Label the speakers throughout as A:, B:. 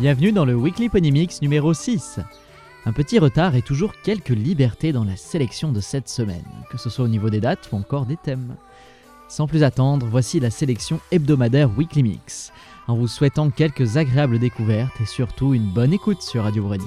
A: Bienvenue dans le Weekly Pony Mix numéro 6. Un petit retard et toujours quelques libertés dans la sélection de cette semaine, que ce soit au niveau des dates ou encore des thèmes. Sans plus attendre, voici la sélection hebdomadaire Weekly Mix, en vous souhaitant quelques agréables découvertes et surtout une bonne écoute sur Radio Brady.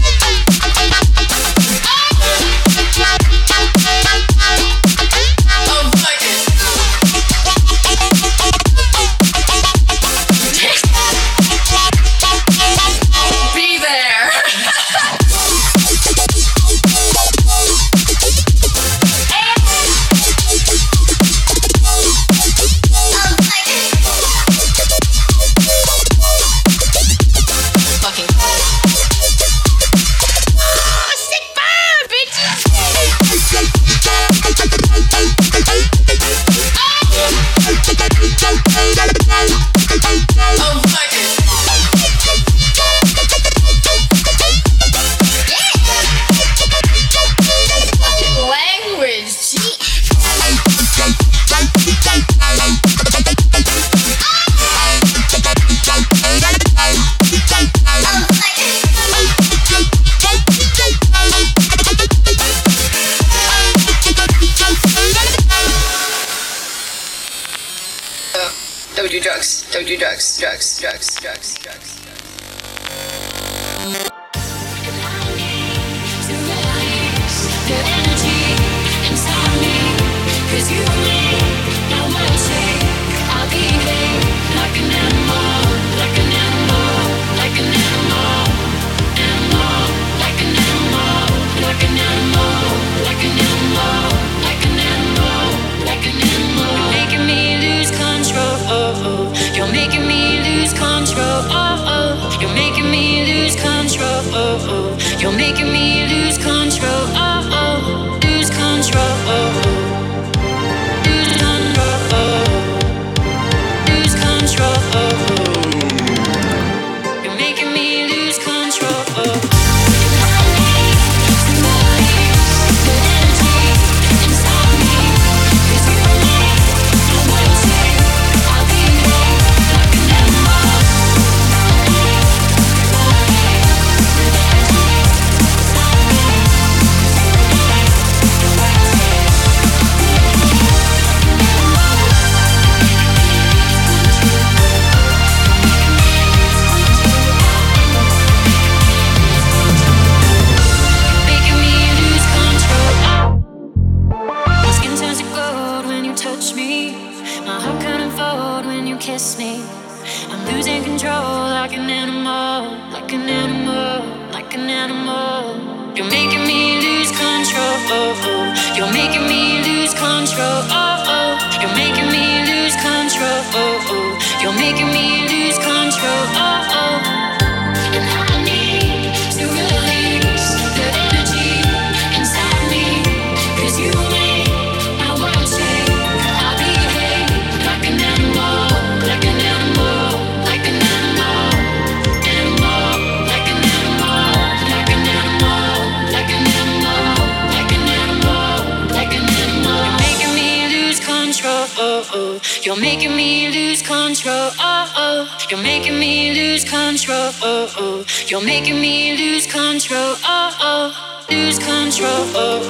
B: You're
C: making me lose control. Oh, oh. You're making me lose control.
D: Oh, oh. You're making me lose control. Oh, oh. Lose control. Oh.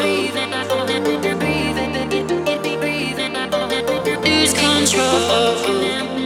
D: Lose control.
C: Oh, oh.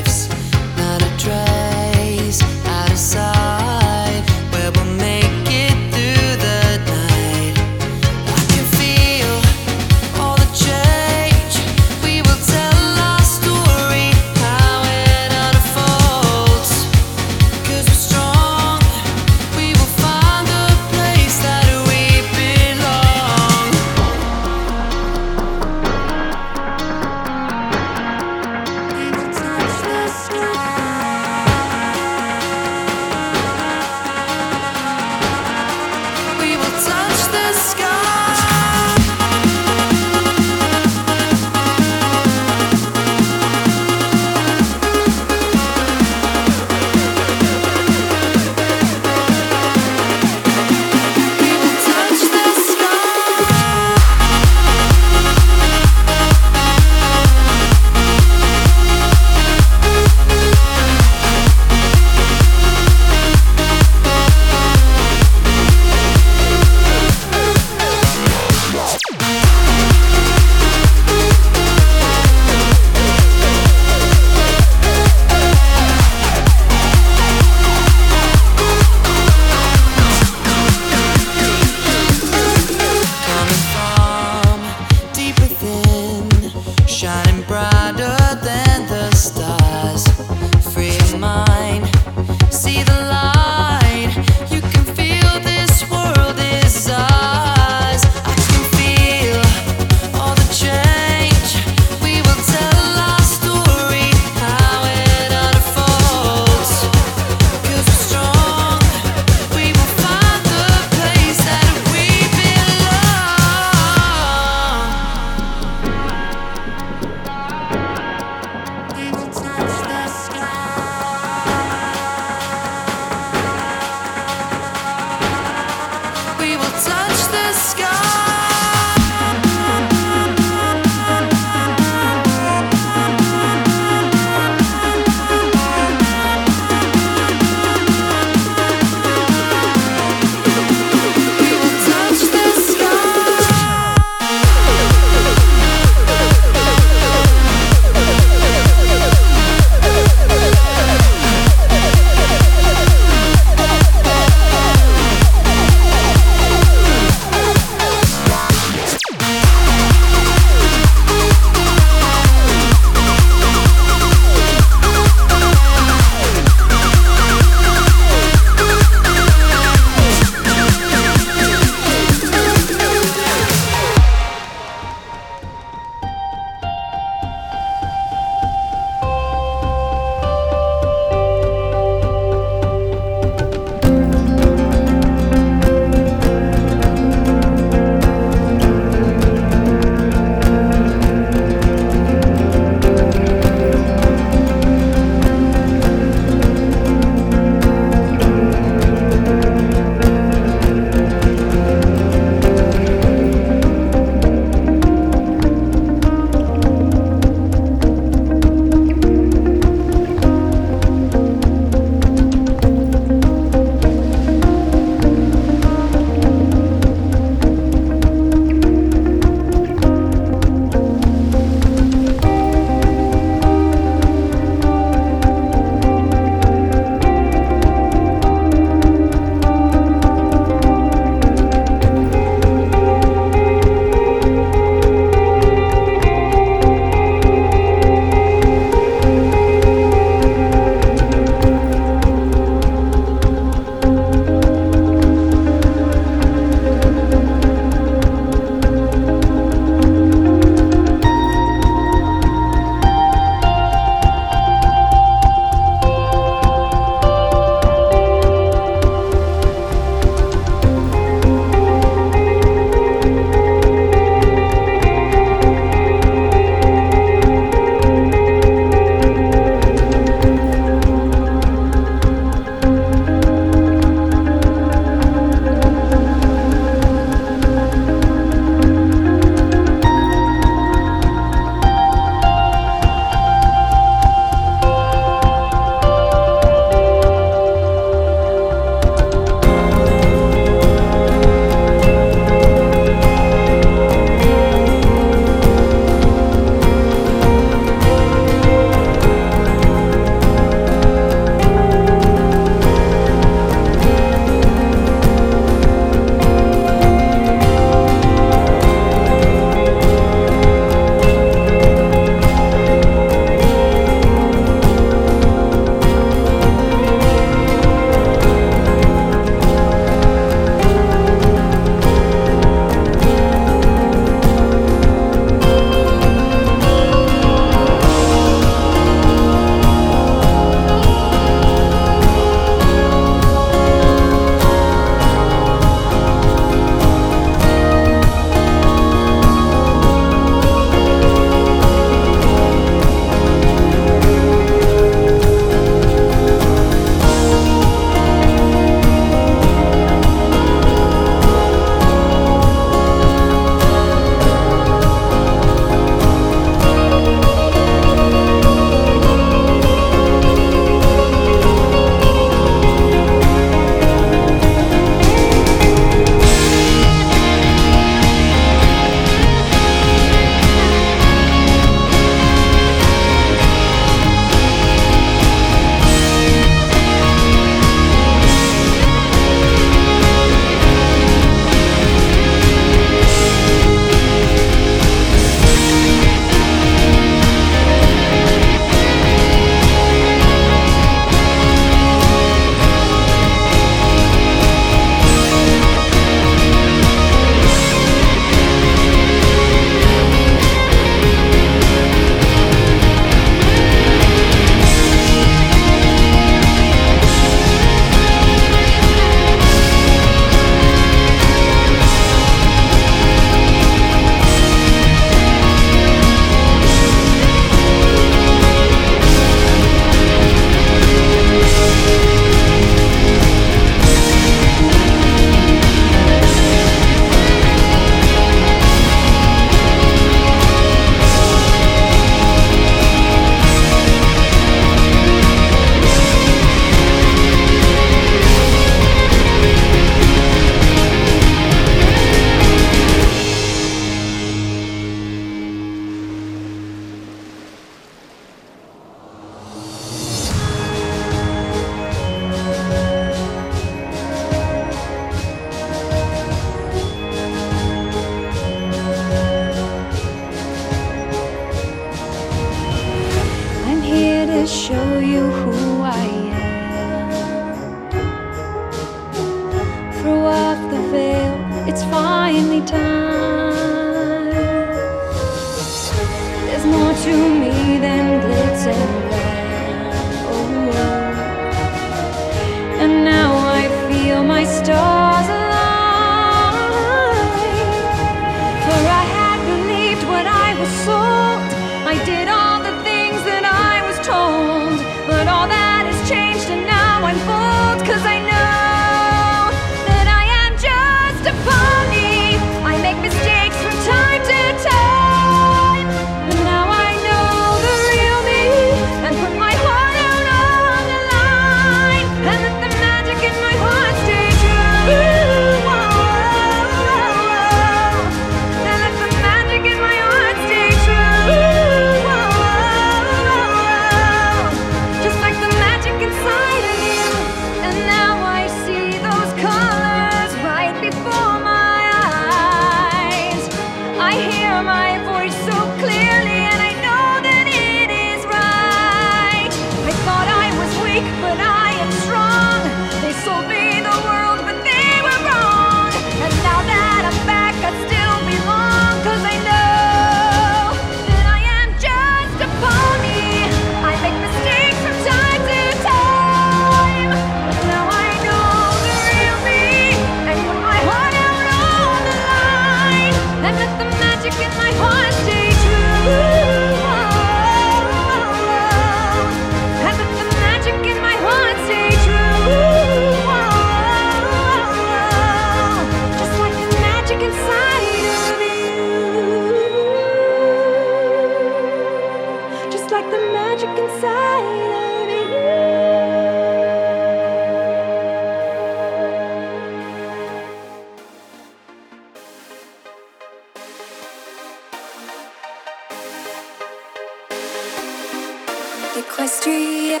E: Equestria.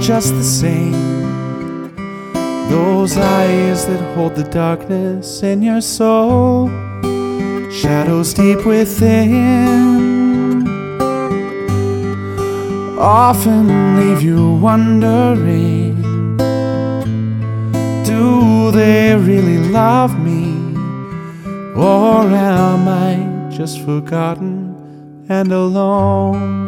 B: Just the same. Those eyes that hold the darkness in your soul, shadows deep within, often leave you wondering do they really love me? Or am I just forgotten and alone?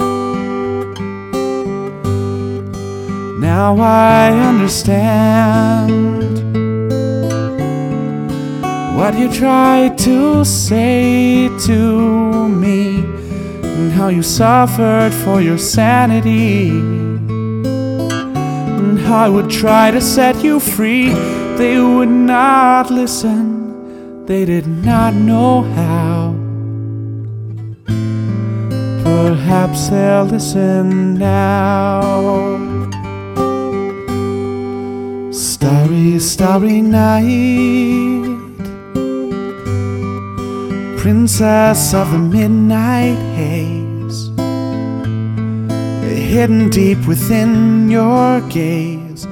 B: Now I understand what you tried to say to me and how you suffered for your sanity. And how I would try to set you free, they would not listen, they did not know how. Perhaps they'll listen now. Starry, night, princess of the midnight haze, hidden deep within your gaze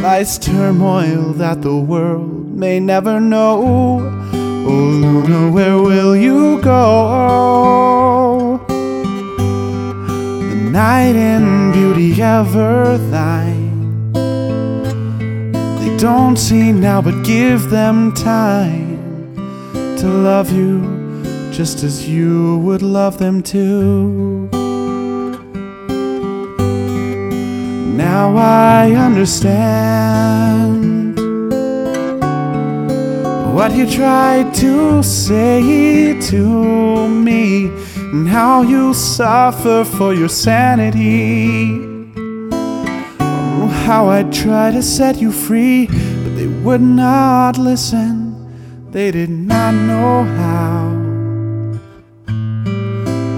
B: lies turmoil that the world may never know. Oh, Luna, where will you go? The night in beauty ever thine don't see now, but give them time to love you just as you would love them too. Now I understand what you tried to say to me and how you suffer for your sanity how I tried to set you free, but they would not listen. They did not know how.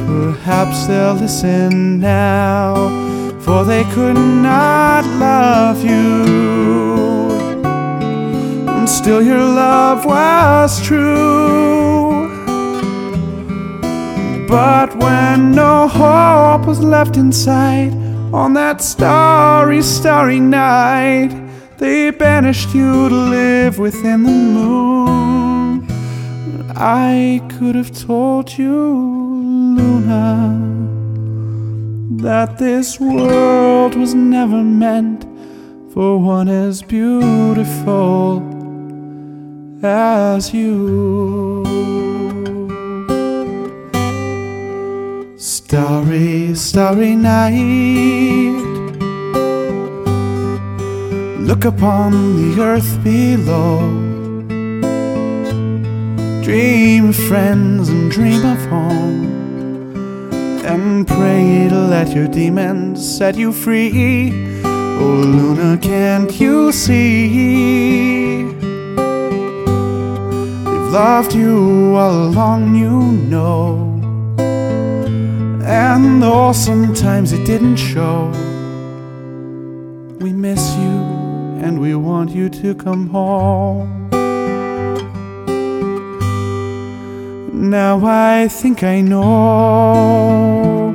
B: Perhaps they'll listen now, for they could not love you. And still, your love was true. But when no hope was left inside, on that starry, starry night, they banished you to live within the moon. I could have told you, Luna, that this world was never meant for one as beautiful as you. Starry, starry night. Look upon the earth below. Dream of friends and dream of home. And pray to let your demons set you free. Oh, Luna, can't you see? They've loved you all along, you know. And though sometimes it didn't show, we miss you and we want you to come home. Now I think I know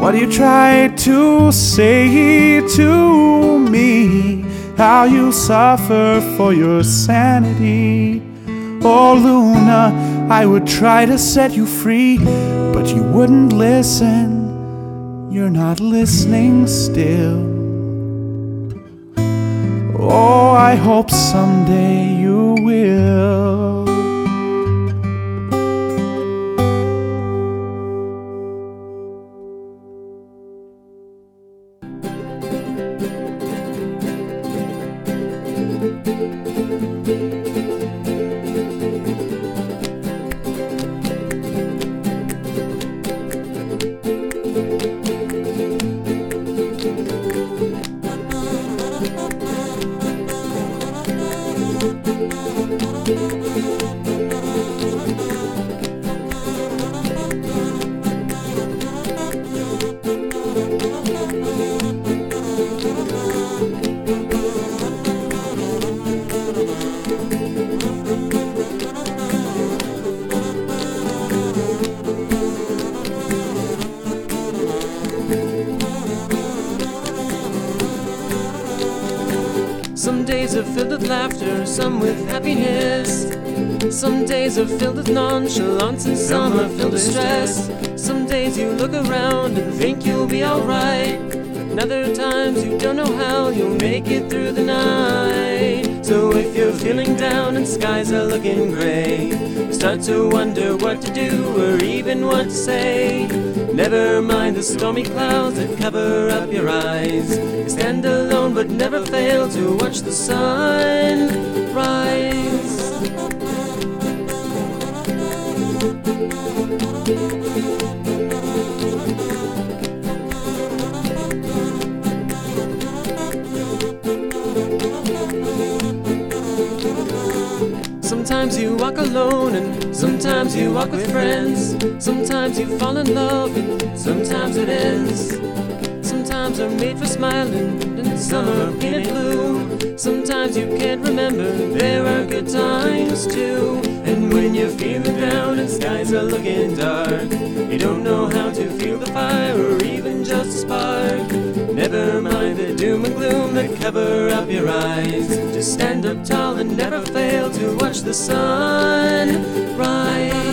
B: what you tried to say to me, how you suffer for your sanity. Oh, Luna. I would try to set you free, but you wouldn't listen. You're not listening still. Oh, I hope someday you will.
F: With laughter, some with happiness. Some days are filled with nonchalance and some are filled with stress. Some days you look around and think you'll be alright. And other times you don't know how you'll make it through the night. So if you're feeling down and skies are looking gray, start to wonder what to do or even what to say. Never mind the stormy clouds that cover up your eyes. Stand alone but never fail to watch the sun rise. Sometimes you walk alone and sometimes you walk with friends. Sometimes you fall in love and sometimes it ends. Sometimes are made for smiling and some are painted blue. Sometimes you can't remember, there are good times too. And when you're feeling down and skies are looking dark, you don't know how to feel the fire or even just a spark. Never mind doom and gloom that cover up your eyes. Just stand up tall and never fail to watch the sun rise.